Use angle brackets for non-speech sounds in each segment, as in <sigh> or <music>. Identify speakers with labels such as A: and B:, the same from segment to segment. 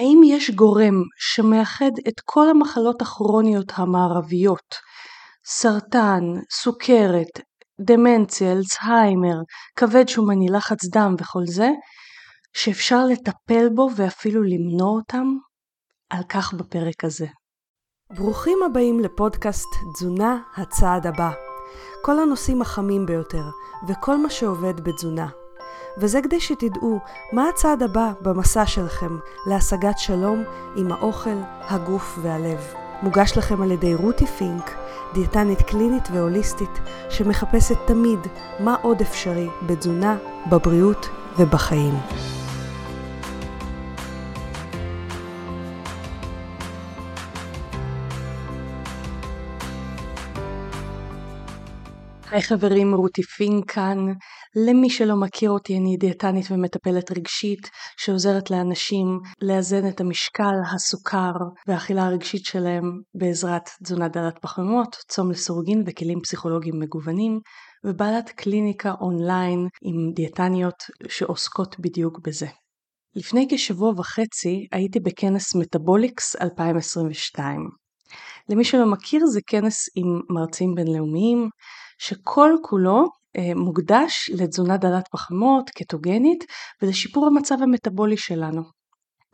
A: האם יש גורם שמאחד את כל המחלות הכרוניות המערביות, סרטן, סוכרת, דמנציה, אלצהיימר, כבד שומני, לחץ דם וכל זה, שאפשר לטפל בו ואפילו למנוע אותם? על כך בפרק הזה. ברוכים הבאים לפודקאסט תזונה הצעד הבא. כל הנושאים החמים ביותר וכל מה שעובד בתזונה. וזה כדי שתדעו מה הצעד הבא במסע שלכם להשגת שלום עם האוכל, הגוף והלב. מוגש לכם על ידי רותי פינק, דיאטנית קלינית והוליסטית, שמחפשת תמיד מה עוד אפשרי בתזונה, בבריאות ובחיים. היי חברים, רותי פינק כאן. למי שלא מכיר אותי, אני דיאטנית ומטפלת רגשית שעוזרת לאנשים לאזן את המשקל, הסוכר והאכילה הרגשית שלהם בעזרת תזונה דלת פחמימות, צום לסורוגין וכלים פסיכולוגיים מגוונים, ובעלת קליניקה אונליין עם דיאטניות שעוסקות בדיוק בזה. לפני כשבוע וחצי הייתי בכנס מטאבוליקס 2022. למי שלא מכיר זה כנס עם מרצים בינלאומיים שכל כולו מוקדש לתזונה דלת פחמות, קטוגנית, ולשיפור המצב המטבולי שלנו.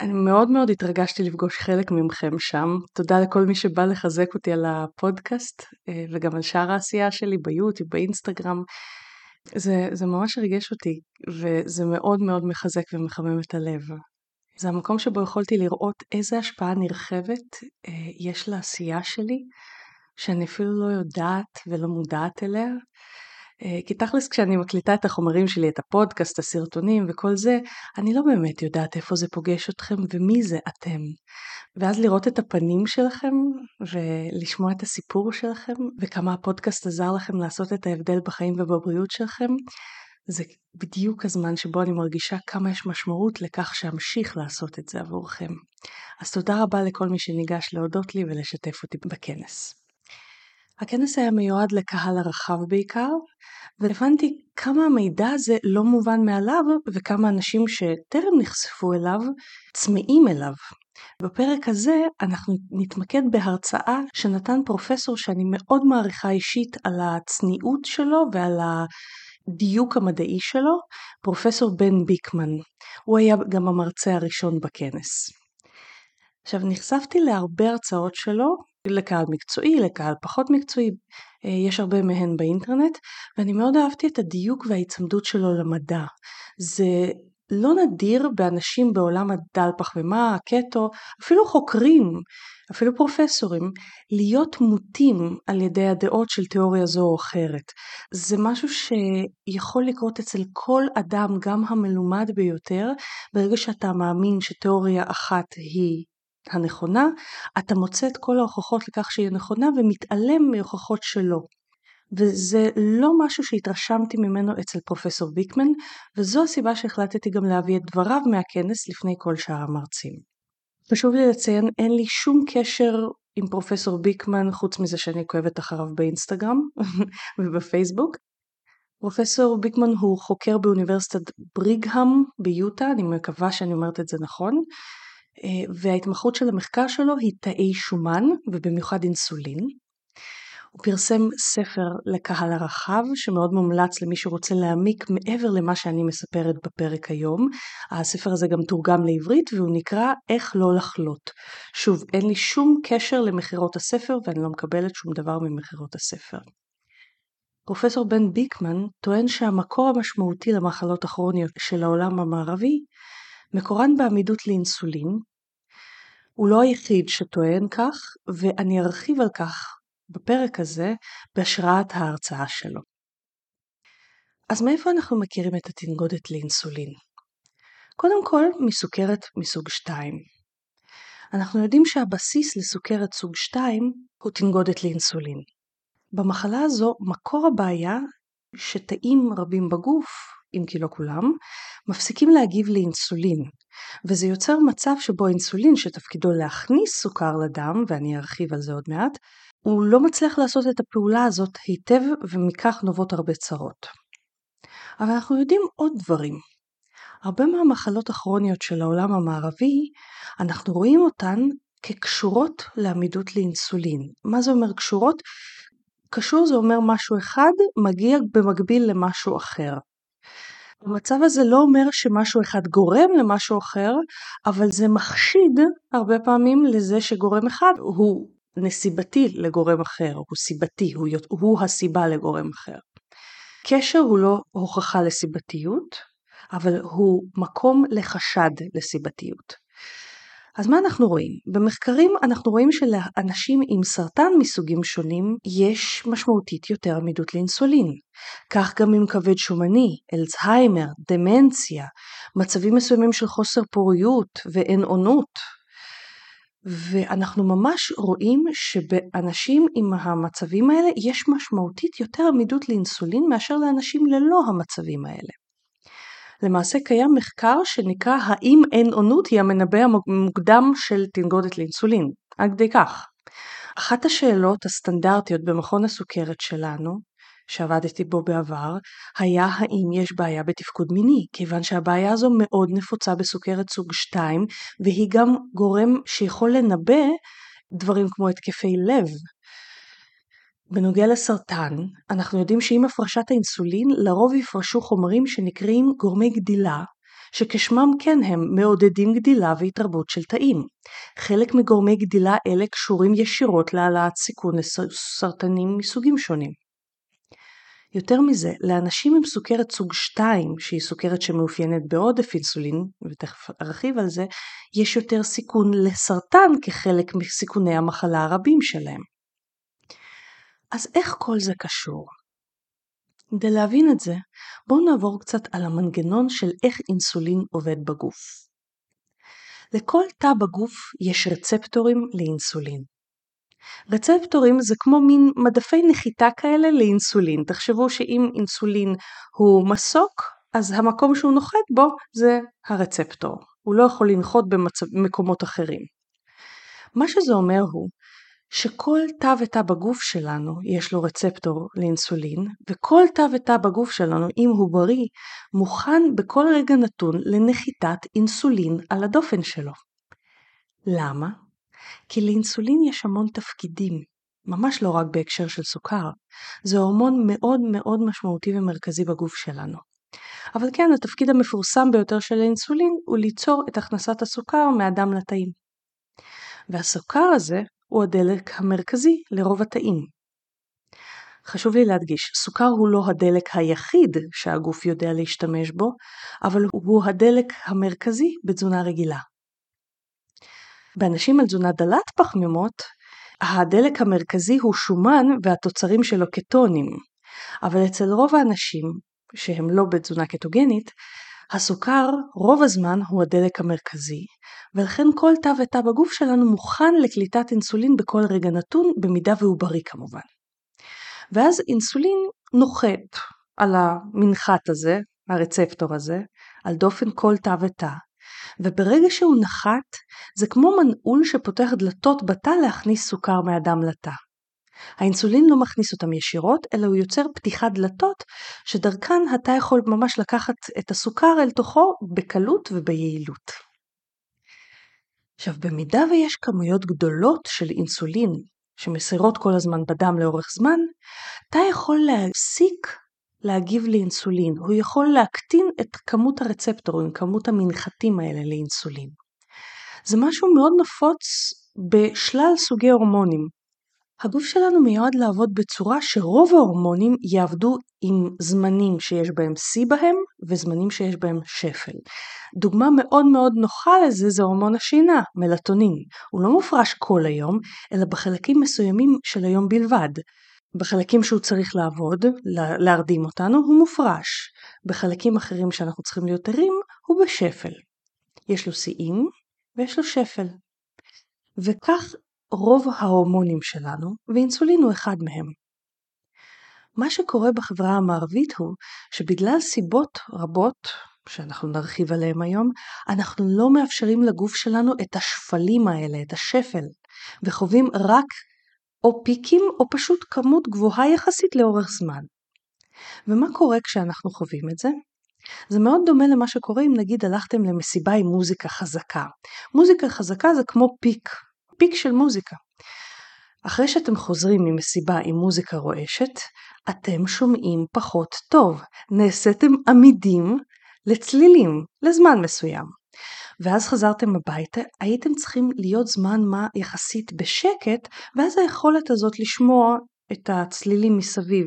A: אני מאוד מאוד התרגשתי לפגוש חלק מכם שם. תודה לכל מי שבא לחזק אותי על הפודקאסט אה, וגם על שאר העשייה שלי ביוטיוב, באינסטגרם. זה, זה ממש ריגש אותי וזה מאוד מאוד מחזק ומחמם את הלב. זה המקום שבו יכולתי לראות איזה השפעה נרחבת אה, יש לעשייה שלי שאני אפילו לא יודעת ולא מודעת אליה. אה, כי תכלס כשאני מקליטה את החומרים שלי, את הפודקאסט, הסרטונים וכל זה, אני לא באמת יודעת איפה זה פוגש אתכם ומי זה אתם. ואז לראות את הפנים שלכם ולשמוע את הסיפור שלכם וכמה הפודקאסט עזר לכם לעשות את ההבדל בחיים ובבריאות שלכם, זה בדיוק הזמן שבו אני מרגישה כמה יש משמעות לכך שאמשיך לעשות את זה עבורכם. אז תודה רבה לכל מי שניגש להודות לי ולשתף אותי בכנס. הכנס היה מיועד לקהל הרחב בעיקר, והבנתי כמה המידע הזה לא מובן מאליו וכמה אנשים שטרם נחשפו אליו צמאים אליו. בפרק הזה אנחנו נתמקד בהרצאה שנתן פרופסור שאני מאוד מעריכה אישית על הצניעות שלו ועל הדיוק המדעי שלו, פרופסור בן ביקמן. הוא היה גם המרצה הראשון בכנס. עכשיו נחשפתי להרבה הרצאות שלו לקהל מקצועי, לקהל פחות מקצועי, אה, יש הרבה מהן באינטרנט, ואני מאוד אהבתי את הדיוק וההיצמדות שלו למדע. זה לא נדיר באנשים בעולם הדל פחמימה, הקטו, אפילו חוקרים, אפילו פרופסורים, להיות מוטים על ידי הדעות של תיאוריה זו או אחרת. זה משהו שיכול לקרות אצל כל אדם, גם המלומד ביותר, ברגע שאתה מאמין שתיאוריה אחת היא הנכונה, אתה מוצא את כל ההוכחות לכך שהיא נכונה ומתעלם מהוכחות שלא. וזה לא משהו שהתרשמתי ממנו אצל פרופסור ביקמן, וזו הסיבה שהחלטתי גם להביא את דבריו מהכנס לפני כל שאר המרצים. חשוב לי לציין, אין לי שום קשר עם פרופסור ביקמן, חוץ מזה שאני עוקבת אחריו באינסטגרם <laughs> ובפייסבוק. פרופסור ביקמן הוא חוקר באוניברסיטת בריגהם ביוטה, אני מקווה שאני אומרת את זה נכון, וההתמחות של המחקר שלו היא תאי שומן ובמיוחד אינסולין. הוא פרסם ספר לקהל הרחב שמאוד מומלץ למי שרוצה להעמיק מעבר למה שאני מספרת בפרק היום. הספר הזה גם תורגם לעברית והוא נקרא איך לא לחלות. שוב, אין לי שום קשר למכירות הספר ואני לא מקבלת שום דבר ממכירות הספר. פרופסור בן ביקמן טוען שהמקור המשמעותי למחלות הכרוניות של העולם המערבי מקורן בעמידות לאינסולין. הוא לא היחיד שטוען כך, ואני ארחיב על כך בפרק הזה בהשראת ההרצאה שלו. אז מאיפה אנחנו מכירים את התנגודת לאינסולין? קודם כל, מסוכרת מסוג 2. אנחנו יודעים שהבסיס לסוכרת סוג 2 הוא תנגודת לאינסולין. במחלה הזו מקור הבעיה שתאים רבים בגוף אם כי לא כולם, מפסיקים להגיב לאינסולין, וזה יוצר מצב שבו אינסולין שתפקידו להכניס סוכר לדם, ואני ארחיב על זה עוד מעט, הוא לא מצליח לעשות את הפעולה הזאת היטב ומכך נובעות הרבה צרות. אבל אנחנו יודעים עוד דברים. הרבה מהמחלות הכרוניות של העולם המערבי, אנחנו רואים אותן כקשורות לעמידות לאינסולין. מה זה אומר קשורות? קשור זה אומר משהו אחד מגיע במקביל למשהו אחר. המצב הזה לא אומר שמשהו אחד גורם למשהו אחר, אבל זה מחשיד הרבה פעמים לזה שגורם אחד הוא נסיבתי לגורם אחר, הוא סיבתי, הוא, הוא הסיבה לגורם אחר. קשר הוא לא הוכחה לסיבתיות, אבל הוא מקום לחשד לסיבתיות. אז מה אנחנו רואים? במחקרים אנחנו רואים שלאנשים עם סרטן מסוגים שונים יש משמעותית יותר עמידות לאינסולין. כך גם עם כבד שומני, אלצהיימר, דמנציה, מצבים מסוימים של חוסר פוריות ואין עונות. ואנחנו ממש רואים שבאנשים עם המצבים האלה יש משמעותית יותר עמידות לאינסולין מאשר לאנשים ללא המצבים האלה. למעשה קיים מחקר שנקרא האם אין עונות היא המנבא המוקדם של תנגודת לאינסולין, עד כדי כך. אחת השאלות הסטנדרטיות במכון הסוכרת שלנו, שעבדתי בו בעבר, היה האם יש בעיה בתפקוד מיני, כיוון שהבעיה הזו מאוד נפוצה בסוכרת סוג 2, והיא גם גורם שיכול לנבא דברים כמו התקפי לב, בנוגע לסרטן, אנחנו יודעים שעם הפרשת האינסולין לרוב יפרשו חומרים שנקראים גורמי גדילה, שכשמם כן הם מעודדים גדילה והתרבות של תאים. חלק מגורמי גדילה אלה קשורים ישירות להעלאת סיכון לסרטנים מסוגים שונים. יותר מזה, לאנשים עם סוכרת סוג 2, שהיא סוכרת שמאופיינת בעודף אינסולין, ותכף ארחיב על זה, יש יותר סיכון לסרטן כחלק מסיכוני המחלה הרבים שלהם. אז איך כל זה קשור? כדי להבין את זה, בואו נעבור קצת על המנגנון של איך אינסולין עובד בגוף. לכל תא בגוף יש רצפטורים לאינסולין. רצפטורים זה כמו מין מדפי נחיתה כאלה לאינסולין. תחשבו שאם אינסולין הוא מסוק, אז המקום שהוא נוחת בו זה הרצפטור. הוא לא יכול לנחות במקומות אחרים. מה שזה אומר הוא שכל תא ותא בגוף שלנו יש לו רצפטור לאינסולין, וכל תא ותא בגוף שלנו, אם הוא בריא, מוכן בכל רגע נתון לנחיתת אינסולין על הדופן שלו. למה? כי לאינסולין יש המון תפקידים, ממש לא רק בהקשר של סוכר, זה הורמון מאוד מאוד משמעותי ומרכזי בגוף שלנו. אבל כן, התפקיד המפורסם ביותר של האינסולין הוא ליצור את הכנסת הסוכר מהדם לתאים. והסוכר הזה הוא הדלק המרכזי לרוב התאים. חשוב לי להדגיש, סוכר הוא לא הדלק היחיד שהגוף יודע להשתמש בו, אבל הוא הדלק המרכזי בתזונה רגילה. באנשים על תזונה דלת פחמימות, הדלק המרכזי הוא שומן והתוצרים שלו קטונים, אבל אצל רוב האנשים שהם לא בתזונה קטוגנית, הסוכר רוב הזמן הוא הדלק המרכזי, ולכן כל תא ותא בגוף שלנו מוכן לקליטת אינסולין בכל רגע נתון, במידה והוא בריא כמובן. ואז אינסולין נוחת על המנחת הזה, הרצפטור הזה, על דופן כל תא ותא, וברגע שהוא נחת, זה כמו מנעול שפותח דלתות בתא להכניס סוכר מהדם לתא. האינסולין לא מכניס אותם ישירות, אלא הוא יוצר פתיחת דלתות, שדרכן התא יכול ממש לקחת את הסוכר אל תוכו בקלות וביעילות. עכשיו, במידה ויש כמויות גדולות של אינסולין שמסירות כל הזמן בדם לאורך זמן, תא יכול להפסיק להגיב לאינסולין, הוא יכול להקטין את כמות הרצפטורים, כמות המנחתים האלה לאינסולין. זה משהו מאוד נפוץ בשלל סוגי הורמונים. הגוף שלנו מיועד לעבוד בצורה שרוב ההורמונים יעבדו עם זמנים שיש בהם שיא בהם וזמנים שיש בהם שפל. דוגמה מאוד מאוד נוחה לזה זה הורמון השינה, מלטונין. הוא לא מופרש כל היום, אלא בחלקים מסוימים של היום בלבד. בחלקים שהוא צריך לעבוד, להרדים אותנו, הוא מופרש. בחלקים אחרים שאנחנו צריכים להיות ערים, הוא בשפל. יש לו שיאים ויש לו שפל. וכך רוב ההורמונים שלנו, ואינסולין הוא אחד מהם. מה שקורה בחברה המערבית הוא שבגלל סיבות רבות, שאנחנו נרחיב עליהן היום, אנחנו לא מאפשרים לגוף שלנו את השפלים האלה, את השפל, וחווים רק או פיקים או פשוט כמות גבוהה יחסית לאורך זמן. ומה קורה כשאנחנו חווים את זה? זה מאוד דומה למה שקורה אם נגיד הלכתם למסיבה עם מוזיקה חזקה. מוזיקה חזקה זה כמו פיק, פיק של מוזיקה. אחרי שאתם חוזרים ממסיבה עם מוזיקה רועשת, אתם שומעים פחות טוב, נעשיתם עמידים לצלילים לזמן מסוים. ואז חזרתם הביתה, הייתם צריכים להיות זמן מה יחסית בשקט, ואז היכולת הזאת לשמוע את הצלילים מסביב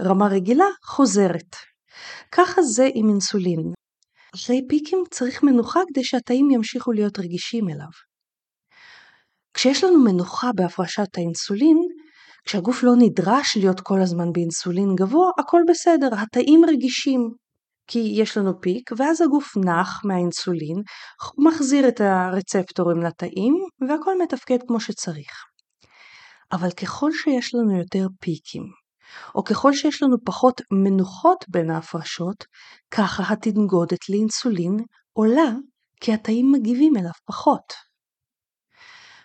A: ברמה רגילה חוזרת. ככה זה עם אינסולין. אחרי פיקים צריך מנוחה כדי שהתאים ימשיכו להיות רגישים אליו. כשיש לנו מנוחה בהפרשת האינסולין, כשהגוף לא נדרש להיות כל הזמן באינסולין גבוה, הכל בסדר, התאים רגישים. כי יש לנו פיק, ואז הגוף נח מהאינסולין, מחזיר את הרצפטורים לתאים, והכל מתפקד כמו שצריך. אבל ככל שיש לנו יותר פיקים, או ככל שיש לנו פחות מנוחות בין ההפרשות, ככה התנגודת לאינסולין עולה כי התאים מגיבים אליו פחות.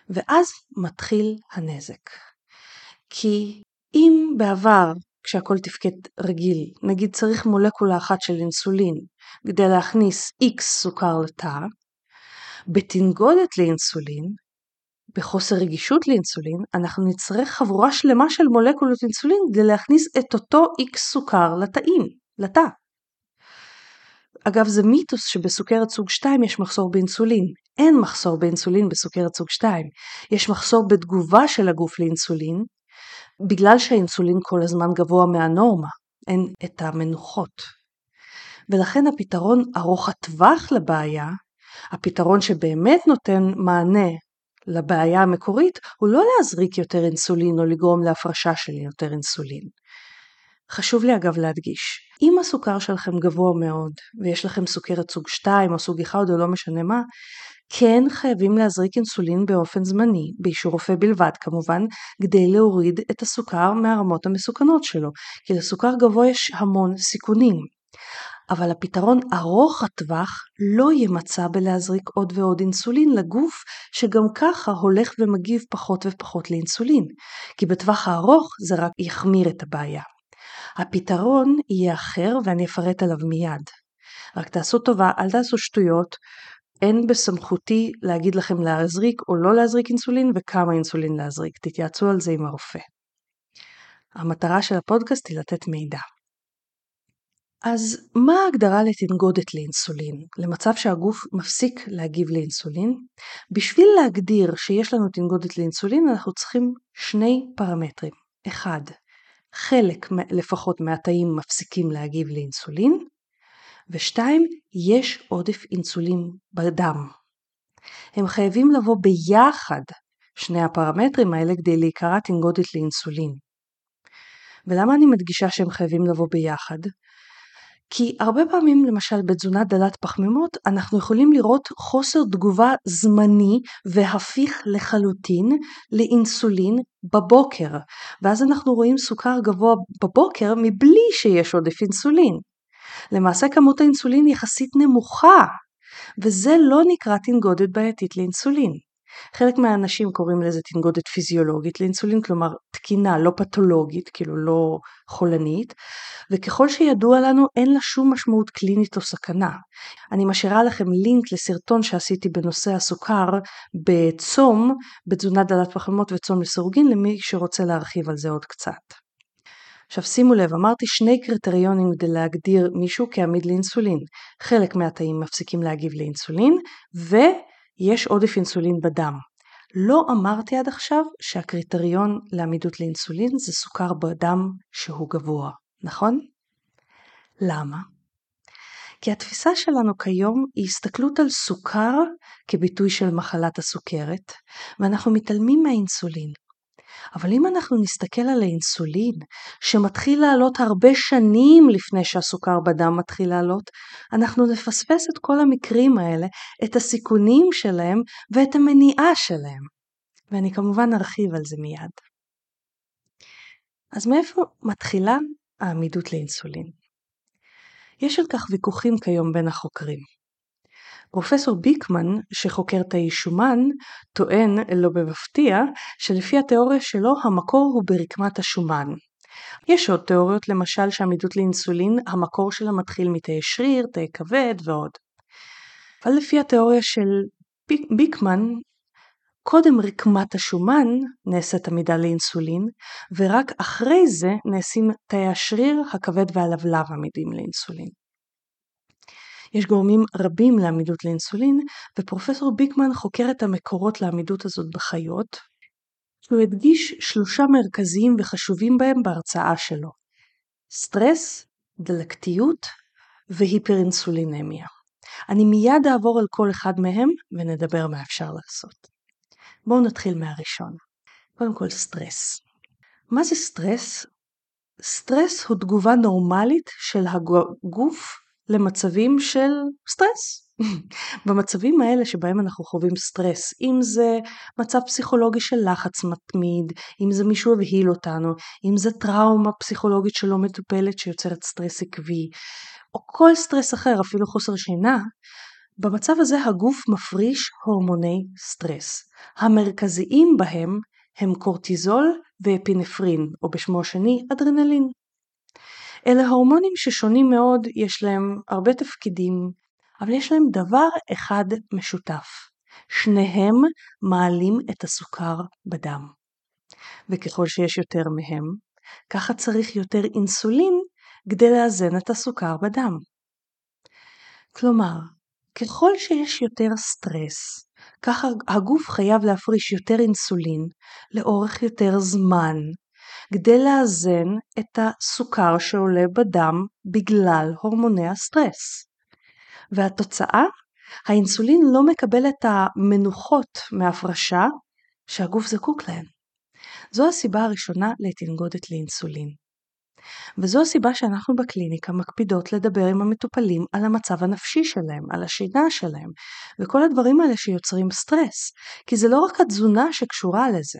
A: ואז מתחיל הנזק. כי אם בעבר כשהכל תפקד רגיל, נגיד צריך מולקולה אחת של אינסולין כדי להכניס X סוכר לתא, בתנגודת לאינסולין, בחוסר רגישות לאינסולין, אנחנו נצטרך חבורה שלמה של מולקולות אינסולין כדי להכניס את אותו X סוכר לתאים, לתא. אגב זה מיתוס שבסוכרת סוג 2 יש מחסור באינסולין. אין מחסור באינסולין בסוכרת סוג 2. יש מחסור בתגובה של הגוף לאינסולין, בגלל שהאינסולין כל הזמן גבוה מהנורמה, אין את המנוחות. ולכן הפתרון ארוך הטווח לבעיה, הפתרון שבאמת נותן מענה לבעיה המקורית, הוא לא להזריק יותר אינסולין או לגרום להפרשה של יותר אינסולין. חשוב לי אגב להדגיש, אם הסוכר שלכם גבוה מאוד ויש לכם סוכרת סוג 2 או סוג 1 או לא משנה מה, כן חייבים להזריק אינסולין באופן זמני, באישור רופא בלבד כמובן, כדי להוריד את הסוכר מהרמות המסוכנות שלו, כי לסוכר גבוה יש המון סיכונים. אבל הפתרון ארוך הטווח לא ימצא בלהזריק עוד ועוד אינסולין לגוף שגם ככה הולך ומגיב פחות ופחות לאינסולין, כי בטווח הארוך זה רק יחמיר את הבעיה. הפתרון יהיה אחר ואני אפרט עליו מיד. רק תעשו טובה, אל תעשו שטויות, אין בסמכותי להגיד לכם להזריק או לא להזריק אינסולין וכמה אינסולין להזריק, תתייעצו על זה עם הרופא. המטרה של הפודקאסט היא לתת מידע. אז מה ההגדרה לתנגודת לאינסולין? למצב שהגוף מפסיק להגיב לאינסולין? בשביל להגדיר שיש לנו תנגודת לאינסולין אנחנו צריכים שני פרמטרים. אחד, חלק לפחות מהתאים מפסיקים להגיב לאינסולין, ושתיים, יש עודף אינסולין בדם. הם חייבים לבוא ביחד, שני הפרמטרים האלה, כדי להיקרא תנגודת לאינסולין. ולמה אני מדגישה שהם חייבים לבוא ביחד? כי הרבה פעמים למשל בתזונה דלת פחמימות אנחנו יכולים לראות חוסר תגובה זמני והפיך לחלוטין לאינסולין בבוקר ואז אנחנו רואים סוכר גבוה בבוקר מבלי שיש עודף אינסולין. למעשה כמות האינסולין יחסית נמוכה וזה לא נקרא תנגודת בעייתית לאינסולין. חלק מהאנשים קוראים לזה תנגודת פיזיולוגית לאינסולין, כלומר תקינה לא פתולוגית, כאילו לא חולנית, וככל שידוע לנו אין לה שום משמעות קלינית או סכנה. אני משאירה לכם לינק לסרטון שעשיתי בנושא הסוכר בצום, בתזונת דלת פחמות וצום לסירוגין, למי שרוצה להרחיב על זה עוד קצת. עכשיו שימו לב, אמרתי שני קריטריונים כדי להגדיר מישהו כעמיד לאינסולין. חלק מהתאים מפסיקים להגיב לאינסולין, ו... יש עודף אינסולין בדם. לא אמרתי עד עכשיו שהקריטריון לעמידות לאינסולין זה סוכר בדם שהוא גבוה, נכון? למה? כי התפיסה שלנו כיום היא הסתכלות על סוכר כביטוי של מחלת הסוכרת, ואנחנו מתעלמים מהאינסולין. אבל אם אנחנו נסתכל על האינסולין, שמתחיל לעלות הרבה שנים לפני שהסוכר בדם מתחיל לעלות, אנחנו נפספס את כל המקרים האלה, את הסיכונים שלהם ואת המניעה שלהם. ואני כמובן ארחיב על זה מיד. אז מאיפה מתחילה העמידות לאינסולין? יש על כך ויכוחים כיום בין החוקרים. פרופסור ביקמן, שחוקר תאי שומן, טוען, לא במפתיע, שלפי התיאוריה שלו המקור הוא ברקמת השומן. יש עוד תיאוריות, למשל שעמידות לאינסולין, המקור שלה מתחיל מתאי שריר, תאי כבד ועוד. אבל לפי התיאוריה של ביקמן, קודם רקמת השומן נעשית עמידה לאינסולין, ורק אחרי זה נעשים תאי השריר, הכבד והלבלב עמידים לאינסולין. יש גורמים רבים לעמידות לאינסולין, ופרופסור ביקמן חוקר את המקורות לעמידות הזאת בחיות, הוא הדגיש שלושה מרכזיים וחשובים בהם בהרצאה שלו סטרס, דלקתיות והיפרינסולינמיה. אני מיד אעבור על כל אחד מהם ונדבר מה אפשר לעשות. בואו נתחיל מהראשון. קודם כל סטרס. מה זה סטרס? סטרס הוא תגובה נורמלית של הגוף למצבים של סטרס. במצבים האלה שבהם אנחנו חווים סטרס, אם זה מצב פסיכולוגי של לחץ מתמיד, אם זה מישהו הבהיל אותנו, אם זה טראומה פסיכולוגית שלא מטופלת שיוצרת סטרס עקבי, או כל סטרס אחר, אפילו חוסר שינה, במצב הזה הגוף מפריש הורמוני סטרס. המרכזיים בהם הם קורטיזול ואפינפרין, או בשמו השני אדרנלין. אלה הורמונים ששונים מאוד, יש להם הרבה תפקידים, אבל יש להם דבר אחד משותף, שניהם מעלים את הסוכר בדם. וככל שיש יותר מהם, ככה צריך יותר אינסולין כדי לאזן את הסוכר בדם. כלומר, ככל שיש יותר סטרס, ככה הגוף חייב להפריש יותר אינסולין לאורך יותר זמן, כדי לאזן את הסוכר שעולה בדם בגלל הורמוני הסטרס. והתוצאה? האינסולין לא מקבל את המנוחות מהפרשה שהגוף זקוק להן. זו הסיבה הראשונה לתנגודת לאינסולין. וזו הסיבה שאנחנו בקליניקה מקפידות לדבר עם המטופלים על המצב הנפשי שלהם, על השינה שלהם, וכל הדברים האלה שיוצרים סטרס, כי זה לא רק התזונה שקשורה לזה.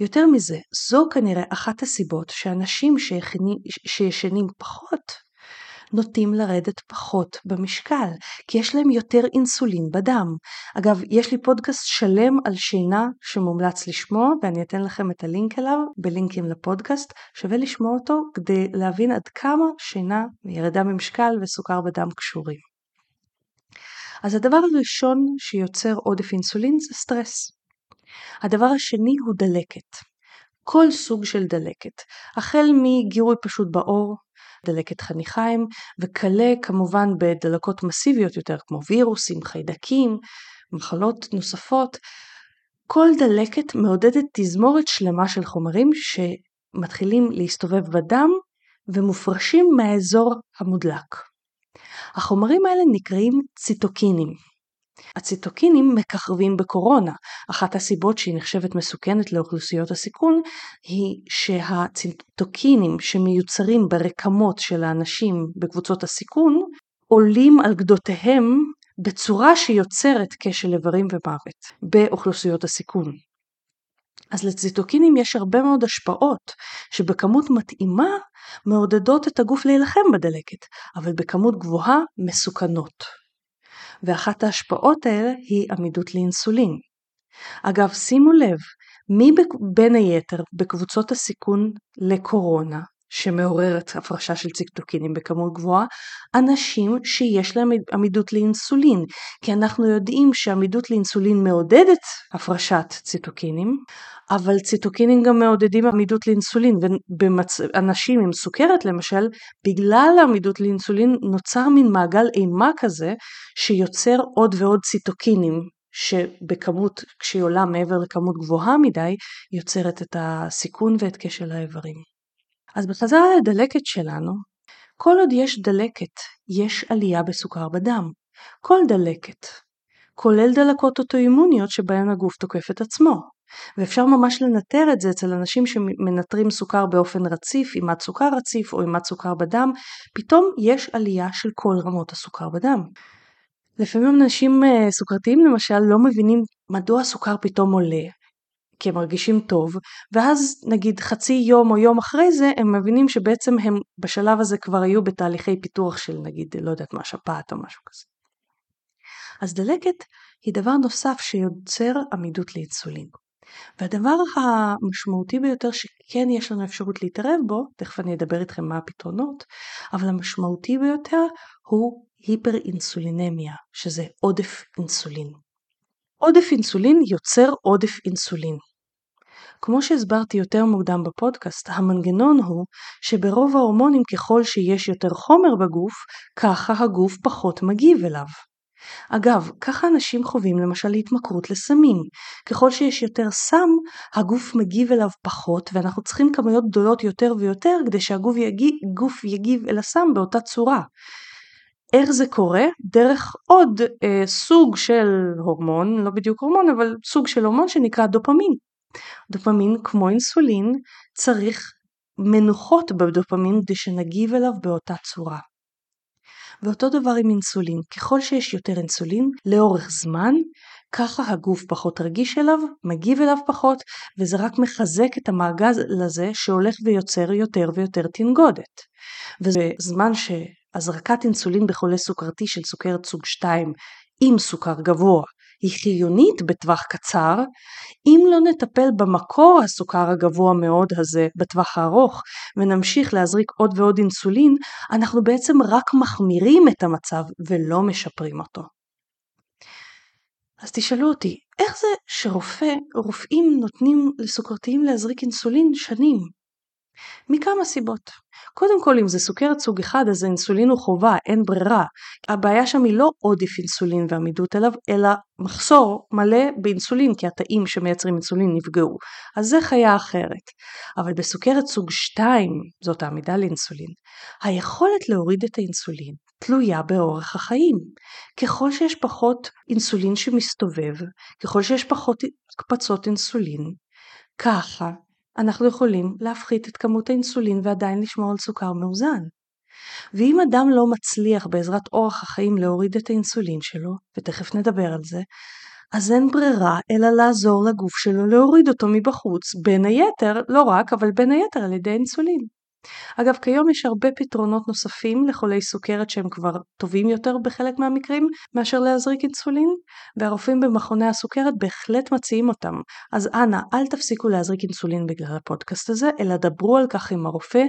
A: יותר מזה, זו כנראה אחת הסיבות שאנשים שישנים פחות נוטים לרדת פחות במשקל, כי יש להם יותר אינסולין בדם. אגב, יש לי פודקאסט שלם על שינה שמומלץ לשמוע, ואני אתן לכם את הלינק אליו בלינקים לפודקאסט, שווה לשמוע אותו כדי להבין עד כמה שינה, ירידה במשקל וסוכר בדם קשורים. אז הדבר הראשון שיוצר עודף אינסולין זה סטרס. הדבר השני הוא דלקת. כל סוג של דלקת, החל מגירוי פשוט בעור, דלקת חניכיים, וכלה כמובן בדלקות מסיביות יותר כמו וירוסים, חיידקים, מחלות נוספות. כל דלקת מעודדת תזמורת שלמה של חומרים שמתחילים להסתובב בדם ומופרשים מהאזור המודלק. החומרים האלה נקראים ציטוקינים. הציטוקינים מככבים בקורונה. אחת הסיבות שהיא נחשבת מסוכנת לאוכלוסיות הסיכון היא שהציטוקינים שמיוצרים ברקמות של האנשים בקבוצות הסיכון עולים על גדותיהם בצורה שיוצרת כשל איברים ומוות באוכלוסיות הסיכון. אז לציטוקינים יש הרבה מאוד השפעות שבכמות מתאימה מעודדות את הגוף להילחם בדלקת, אבל בכמות גבוהה מסוכנות. ואחת ההשפעות האלה היא עמידות לאינסולין. אגב, שימו לב, מי בין היתר בקבוצות הסיכון לקורונה, שמעוררת הפרשה של ציקטוקינים בכמות גבוהה, אנשים שיש להם עמידות לאינסולין, כי אנחנו יודעים שעמידות לאינסולין מעודדת הפרשת ציטוקינים, אבל ציטוקינים גם מעודדים עמידות לאינסולין, ואנשים עם סוכרת למשל, בגלל העמידות לאינסולין נוצר מין מעגל אימה כזה, שיוצר עוד ועוד ציטוקינים, שבכמות, כשהיא עולה מעבר לכמות גבוהה מדי, יוצרת את הסיכון ואת כשל האיברים. אז בחזרה לדלקת שלנו, כל עוד יש דלקת, יש עלייה בסוכר בדם. כל דלקת, כולל דלקות אוטואימוניות שבהן הגוף תוקף את עצמו. ואפשר ממש לנטר את זה אצל אנשים שמנטרים סוכר באופן רציף, עימת סוכר רציף או עימת סוכר בדם, פתאום יש עלייה של כל רמות הסוכר בדם. לפעמים אנשים אה, סוכרתיים למשל לא מבינים מדוע הסוכר פתאום עולה, כי הם מרגישים טוב, ואז נגיד חצי יום או יום אחרי זה הם מבינים שבעצם הם בשלב הזה כבר היו בתהליכי פיתוח של נגיד לא יודעת מה שפעת או משהו כזה. אז דלקת היא דבר נוסף שיוצר עמידות לאינסולין. והדבר המשמעותי ביותר שכן יש לנו אפשרות להתערב בו, תכף אני אדבר איתכם מה הפתרונות, אבל המשמעותי ביותר הוא היפר-אינסולינמיה, שזה עודף אינסולין. עודף אינסולין יוצר עודף אינסולין. כמו שהסברתי יותר מוקדם בפודקאסט, המנגנון הוא שברוב ההורמונים ככל שיש יותר חומר בגוף, ככה הגוף פחות מגיב אליו. אגב, ככה אנשים חווים למשל התמכרות לסמים. ככל שיש יותר סם, הגוף מגיב אליו פחות, ואנחנו צריכים כמויות גדולות יותר ויותר כדי שהגוף יגיב, יגיב אל הסם באותה צורה. איך זה קורה? דרך עוד אה, סוג של הורמון, לא בדיוק הורמון, אבל סוג של הורמון שנקרא דופמין. דופמין, כמו אינסולין, צריך מנוחות בדופמין כדי שנגיב אליו באותה צורה. ואותו דבר עם אינסולין, ככל שיש יותר אינסולין לאורך זמן, ככה הגוף פחות רגיש אליו, מגיב אליו פחות, וזה רק מחזק את המעגל הזה שהולך ויוצר יותר ויותר תנגודת. וזמן שהזרקת אינסולין בחולה סוכרתי של סוכרת סוג 2 עם סוכר גבוה היא חיונית בטווח קצר, אם לא נטפל במקור הסוכר הגבוה מאוד הזה בטווח הארוך ונמשיך להזריק עוד ועוד אינסולין, אנחנו בעצם רק מחמירים את המצב ולא משפרים אותו. אז תשאלו אותי, איך זה שרופא, רופאים נותנים לסוכרתיים להזריק אינסולין שנים? מכמה סיבות. קודם כל אם זה סוכרת סוג 1 אז האינסולין הוא חובה, אין ברירה. הבעיה שם היא לא עודף אינסולין ועמידות אליו, אלא מחסור מלא באינסולין כי התאים שמייצרים אינסולין נפגעו. אז זה חיה אחרת. אבל בסוכרת סוג 2, זאת העמידה לאינסולין, היכולת להוריד את האינסולין תלויה באורך החיים. ככל שיש פחות אינסולין שמסתובב, ככל שיש פחות הקפצות אינסולין, ככה אנחנו יכולים להפחית את כמות האינסולין ועדיין לשמור על סוכר מאוזן. ואם אדם לא מצליח בעזרת אורח החיים להוריד את האינסולין שלו, ותכף נדבר על זה, אז אין ברירה אלא לעזור לגוף שלו להוריד אותו מבחוץ, בין היתר, לא רק, אבל בין היתר על ידי אינסולין. אגב, כיום יש הרבה פתרונות נוספים לחולי סוכרת שהם כבר טובים יותר בחלק מהמקרים מאשר להזריק אינסולין, והרופאים במכוני הסוכרת בהחלט מציעים אותם. אז אנא, אל תפסיקו להזריק אינסולין בגלל הפודקאסט הזה, אלא דברו על כך עם הרופא,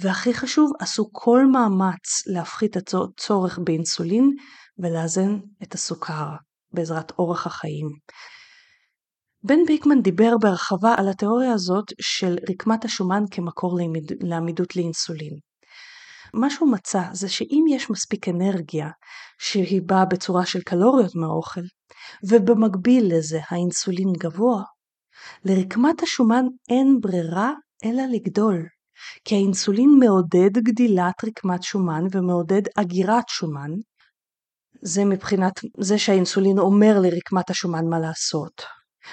A: והכי חשוב, עשו כל מאמץ להפחית את הצורך באינסולין ולאזן את הסוכר בעזרת אורח החיים. בן ביקמן דיבר בהרחבה על התיאוריה הזאת של רקמת השומן כמקור לעמידות לאינסולין. מה שהוא מצא זה שאם יש מספיק אנרגיה שהיא באה בצורה של קלוריות מהאוכל, ובמקביל לזה האינסולין גבוה, לרקמת השומן אין ברירה אלא לגדול. כי האינסולין מעודד גדילת רקמת שומן ומעודד אגירת שומן. זה מבחינת זה שהאינסולין אומר לרקמת השומן מה לעשות.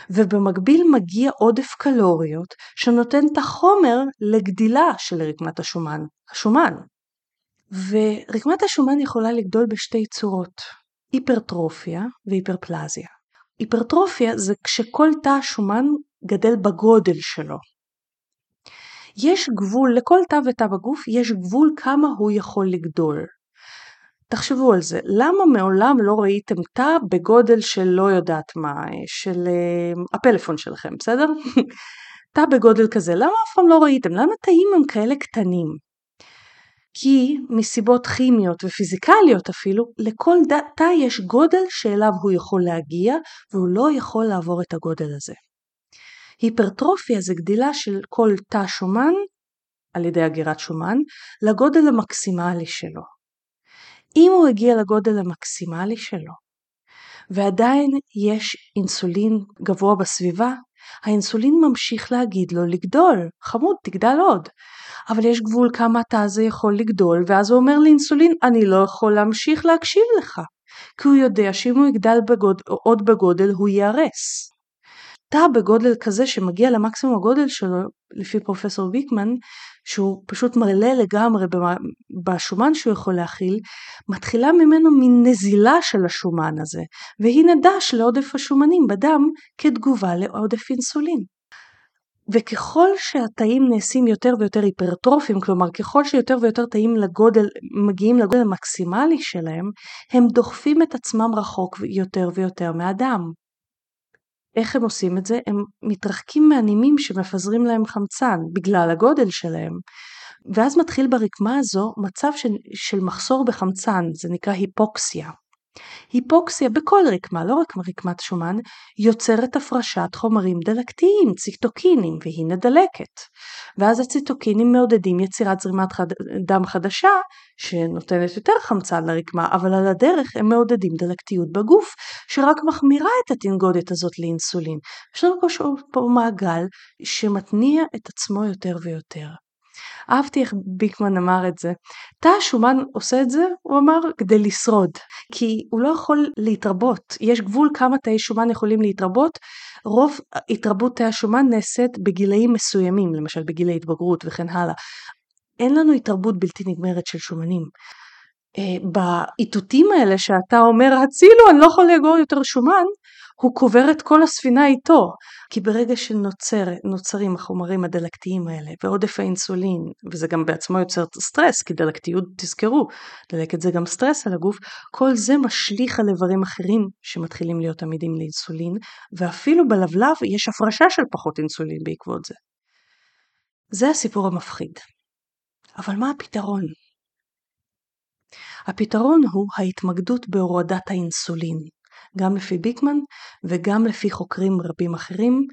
A: ובמקביל מגיע עודף קלוריות שנותן את החומר לגדילה של רקמת השומן, השומן. ורקמת השומן יכולה לגדול בשתי צורות, היפרטרופיה והיפרפלזיה. היפרטרופיה זה כשכל תא השומן גדל בגודל שלו. יש גבול, לכל תא ותא בגוף יש גבול כמה הוא יכול לגדול. תחשבו על זה, למה מעולם לא ראיתם תא בגודל של לא יודעת מה, של uh, הפלאפון שלכם, בסדר? <laughs> תא בגודל כזה, למה אף פעם לא ראיתם? למה תאים הם כאלה קטנים? כי מסיבות כימיות ופיזיקליות אפילו, לכל תא יש גודל שאליו הוא יכול להגיע והוא לא יכול לעבור את הגודל הזה. היפרטרופיה זה גדילה של כל תא שומן על ידי אגירת שומן לגודל המקסימלי שלו. אם הוא הגיע לגודל המקסימלי שלו ועדיין יש אינסולין גבוה בסביבה, האינסולין ממשיך להגיד לו לגדול, חמוד תגדל עוד. אבל יש גבול כמה התא הזה יכול לגדול ואז הוא אומר לאינסולין אני לא יכול להמשיך להקשיב לך כי הוא יודע שאם הוא יגדל בגוד, עוד בגודל הוא ייהרס. תא בגודל כזה שמגיע למקסימום הגודל שלו, לפי פרופסור ויקמן, שהוא פשוט מלא לגמרי בשומן שהוא יכול להכיל, מתחילה ממנו מין נזילה של השומן הזה, והיא נדש לעודף השומנים בדם כתגובה לעודף אינסולין. וככל שהתאים נעשים יותר ויותר היפרטרופיים, כלומר ככל שיותר ויותר תאים לגודל, מגיעים לגודל המקסימלי שלהם, הם דוחפים את עצמם רחוק יותר ויותר מהדם. איך הם עושים את זה? הם מתרחקים מהנימים שמפזרים להם חמצן בגלל הגודל שלהם. ואז מתחיל ברקמה הזו מצב של, של מחסור בחמצן, זה נקרא היפוקסיה. היפוקסיה בכל רקמה, לא רק רקמת שומן, יוצרת הפרשת חומרים דלקתיים, ציטוקינים, והיא דלקת. ואז הציטוקינים מעודדים יצירת זרימת חד... דם חדשה, שנותנת יותר חמצן לרקמה, אבל על הדרך הם מעודדים דלקתיות בגוף, שרק מחמירה את התנגודת הזאת לאינסולין. יש לנו פה מעגל שמתניע את עצמו יותר ויותר. אהבתי איך ביקמן אמר את זה. תא השומן עושה את זה, הוא אמר, כדי לשרוד. כי הוא לא יכול להתרבות. יש גבול כמה תאי שומן יכולים להתרבות. רוב התרבות תאי השומן נעשית בגילאים מסוימים, למשל בגיל ההתבגרות וכן הלאה. אין לנו התרבות בלתי נגמרת של שומנים. Uh, באיתותים האלה שאתה אומר הצילו אני לא יכול לאגור יותר שומן הוא קובר את כל הספינה איתו, כי ברגע שנוצרים החומרים הדלקתיים האלה ועודף האינסולין, וזה גם בעצמו יוצר סטרס, כי דלקתיות, תזכרו, דלקת זה גם סטרס על הגוף, כל זה משליך על איברים אחרים שמתחילים להיות עמידים לאינסולין, ואפילו בלבלב יש הפרשה של פחות אינסולין בעקבות זה. זה הסיפור המפחיד. אבל מה הפתרון? הפתרון הוא ההתמקדות בהורדת האינסולין. גם לפי ביקמן וגם לפי חוקרים רבים אחרים,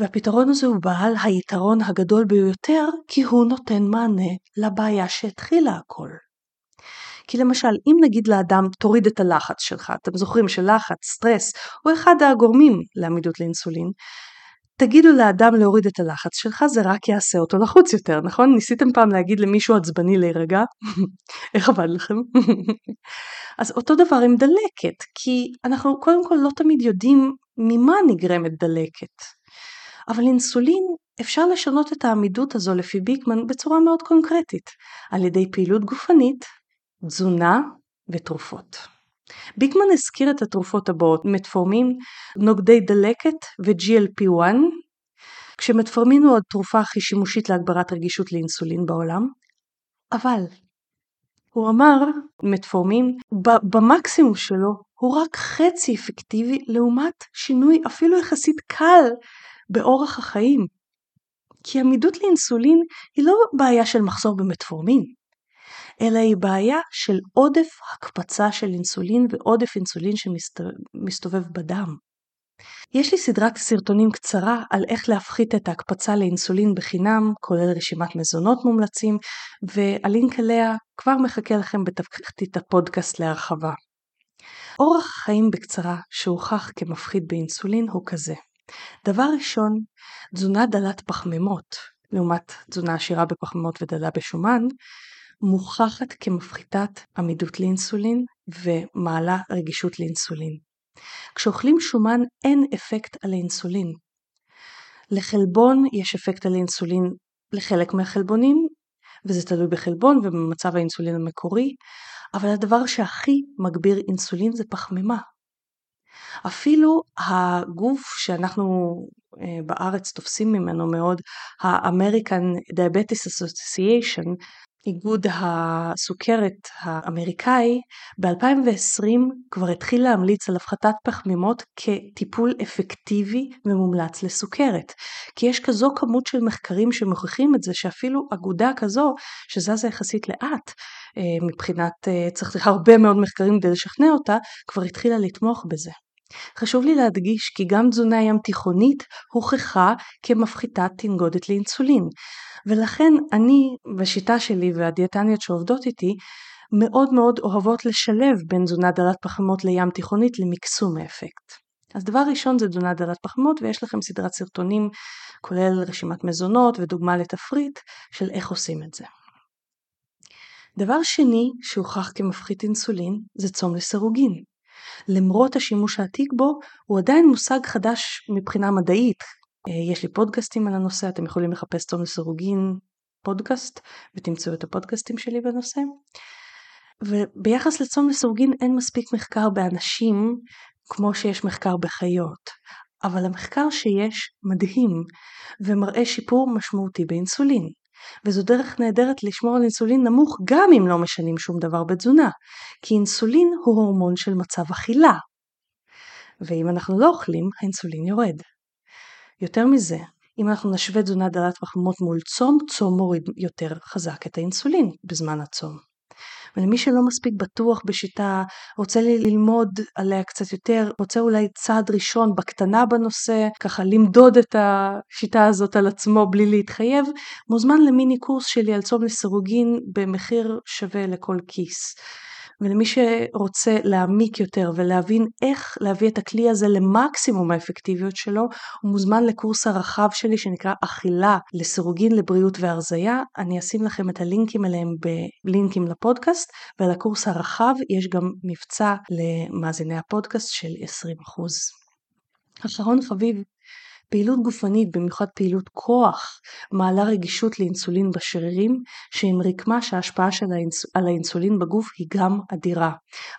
A: והפתרון הזה הוא בעל היתרון הגדול ביותר כי הוא נותן מענה לבעיה שהתחילה הכל. כי למשל, אם נגיד לאדם תוריד את הלחץ שלך, אתם זוכרים שלחץ, סטרס, הוא אחד הגורמים לעמידות לאינסולין, תגידו לאדם להוריד את הלחץ שלך, זה רק יעשה אותו לחוץ יותר, נכון? ניסיתם פעם להגיד למישהו עצבני להירגע? <laughs> איך עבד לכם? <laughs> אז אותו דבר עם דלקת, כי אנחנו קודם כל לא תמיד יודעים ממה נגרמת דלקת. אבל אינסולין אפשר לשנות את העמידות הזו לפי ביקמן בצורה מאוד קונקרטית, על ידי פעילות גופנית, תזונה ותרופות. ביקמן הזכיר את התרופות הבאות, מטפורמין, נוגדי דלקת ו-GLP-1, כשמטפורמין הוא התרופה הכי שימושית להגברת רגישות לאינסולין בעולם, אבל הוא אמר, מטפורמין, במקסימום שלו הוא רק חצי אפקטיבי לעומת שינוי אפילו יחסית קל באורח החיים. כי עמידות לאינסולין היא לא בעיה של מחסור במטפורמין, אלא היא בעיה של עודף הקפצה של אינסולין ועודף אינסולין שמסתובב בדם. יש לי סדרת סרטונים קצרה על איך להפחית את ההקפצה לאינסולין בחינם, כולל רשימת מזונות מומלצים, והלינק אליה כבר מחכה לכם בתחתית הפודקאסט להרחבה. אורח החיים בקצרה שהוכח כמפחית באינסולין הוא כזה דבר ראשון, תזונה דלת פחמימות, לעומת תזונה עשירה בפחמימות ודלה בשומן, מוכחת כמפחיתת עמידות לאינסולין ומעלה רגישות לאינסולין. כשאוכלים שומן אין אפקט על האינסולין. לחלבון יש אפקט על האינסולין לחלק מהחלבונים, וזה תלוי בחלבון ובמצב האינסולין המקורי, אבל הדבר שהכי מגביר אינסולין זה פחמימה. אפילו הגוף שאנחנו אה, בארץ תופסים ממנו מאוד, ה-American Diabetes Association, איגוד הסוכרת האמריקאי ב-2020 כבר התחיל להמליץ על הפחתת פחמימות כטיפול אפקטיבי ומומלץ לסוכרת. כי יש כזו כמות של מחקרים שמוכיחים את זה שאפילו אגודה כזו שזזה יחסית לאט אה, מבחינת אה, צריך הרבה מאוד מחקרים כדי לשכנע אותה כבר התחילה לתמוך בזה. חשוב לי להדגיש כי גם תזונה ים תיכונית הוכחה כמפחיתת תנגודת לאינסולין. ולכן אני בשיטה שלי והדיאטניות שעובדות איתי מאוד מאוד אוהבות לשלב בין תזונה דלת פחמות לים תיכונית למקסום האפקט. אז דבר ראשון זה תזונה דלת פחמות ויש לכם סדרת סרטונים כולל רשימת מזונות ודוגמה לתפריט של איך עושים את זה. דבר שני שהוכח כמפחית אינסולין זה צום לסירוגין. למרות השימוש העתיק בו הוא עדיין מושג חדש מבחינה מדעית יש לי פודקאסטים על הנושא, אתם יכולים לחפש צום לסירוגין פודקאסט ותמצאו את הפודקאסטים שלי בנושא. וביחס לצום לסירוגין אין מספיק מחקר באנשים כמו שיש מחקר בחיות, אבל המחקר שיש מדהים ומראה שיפור משמעותי באינסולין. וזו דרך נהדרת לשמור על אינסולין נמוך גם אם לא משנים שום דבר בתזונה, כי אינסולין הוא הורמון של מצב אכילה, ואם אנחנו לא אוכלים, האינסולין יורד. יותר מזה, אם אנחנו נשווה תזונה דלת פחמימות מול צום, צום מוריד יותר חזק את האינסולין בזמן הצום. ולמי שלא מספיק בטוח בשיטה, רוצה ללמוד עליה קצת יותר, רוצה אולי צעד ראשון בקטנה בנושא, ככה למדוד את השיטה הזאת על עצמו בלי להתחייב, מוזמן למיני קורס שלי על צום לסירוגין במחיר שווה לכל כיס. ולמי שרוצה להעמיק יותר ולהבין איך להביא את הכלי הזה למקסימום האפקטיביות שלו, הוא מוזמן לקורס הרחב שלי שנקרא אכילה לסירוגין לבריאות והרזייה. אני אשים לכם את הלינקים אליהם בלינקים לפודקאסט, ולקורס הרחב יש גם מבצע למאזיני הפודקאסט של 20%. אחרון חביב, פעילות גופנית, במיוחד פעילות כוח, מעלה רגישות לאינסולין בשרירים, שעם רקמה שההשפעה של האינס... על האינסולין בגוף היא גם אדירה.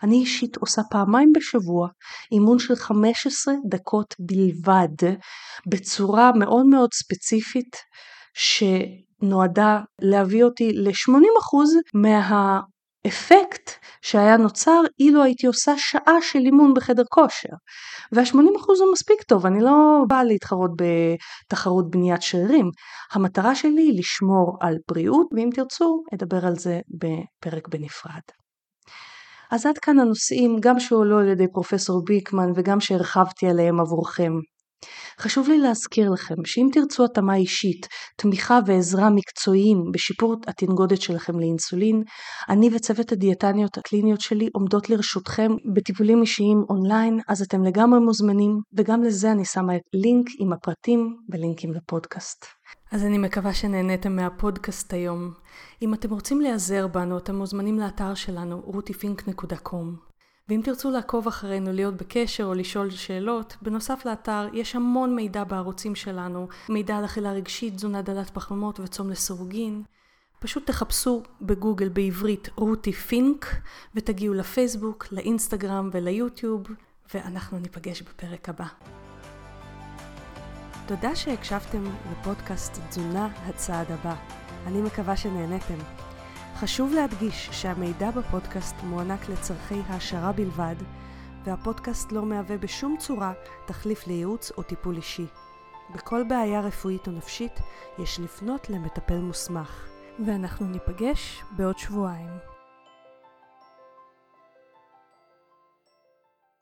A: אני אישית עושה פעמיים בשבוע אימון של 15 דקות בלבד, בצורה מאוד מאוד ספציפית, שנועדה להביא אותי ל-80% מה... אפקט שהיה נוצר אילו הייתי עושה שעה של אימון בחדר כושר. וה-80% הוא מספיק טוב, אני לא באה להתחרות בתחרות בניית שרירים. המטרה שלי היא לשמור על בריאות, ואם תרצו, אדבר על זה בפרק בנפרד. אז עד כאן הנושאים, גם שהועלו על ידי פרופסור ביקמן וגם שהרחבתי עליהם עבורכם. חשוב לי להזכיר לכם שאם תרצו התאמה אישית, תמיכה ועזרה מקצועיים בשיפור התנגודת שלכם לאינסולין, אני וצוות הדיאטניות הקליניות שלי עומדות לרשותכם בטיפולים אישיים אונליין, אז אתם לגמרי מוזמנים, וגם לזה אני שמה את לינק עם הפרטים בלינקים לפודקאסט. אז אני מקווה שנהניתם מהפודקאסט היום. אם אתם רוצים להיעזר בנו, אתם מוזמנים לאתר שלנו, rutifink.com. ואם תרצו לעקוב אחרינו, להיות בקשר או לשאול שאלות, בנוסף לאתר יש המון מידע בערוצים שלנו, מידע על אכילה רגשית, תזונה דלת פחמימות וצום לסירוגין. פשוט תחפשו בגוגל בעברית רותי פינק ותגיעו לפייסבוק, לאינסטגרם וליוטיוב, ואנחנו ניפגש בפרק הבא. תודה שהקשבתם לפודקאסט תזונה הצעד הבא. אני מקווה שנהניתם. חשוב להדגיש שהמידע בפודקאסט מוענק לצורכי העשרה בלבד, והפודקאסט לא מהווה בשום צורה תחליף לייעוץ או טיפול אישי. בכל בעיה רפואית או נפשית יש לפנות למטפל מוסמך. ואנחנו ניפגש בעוד שבועיים.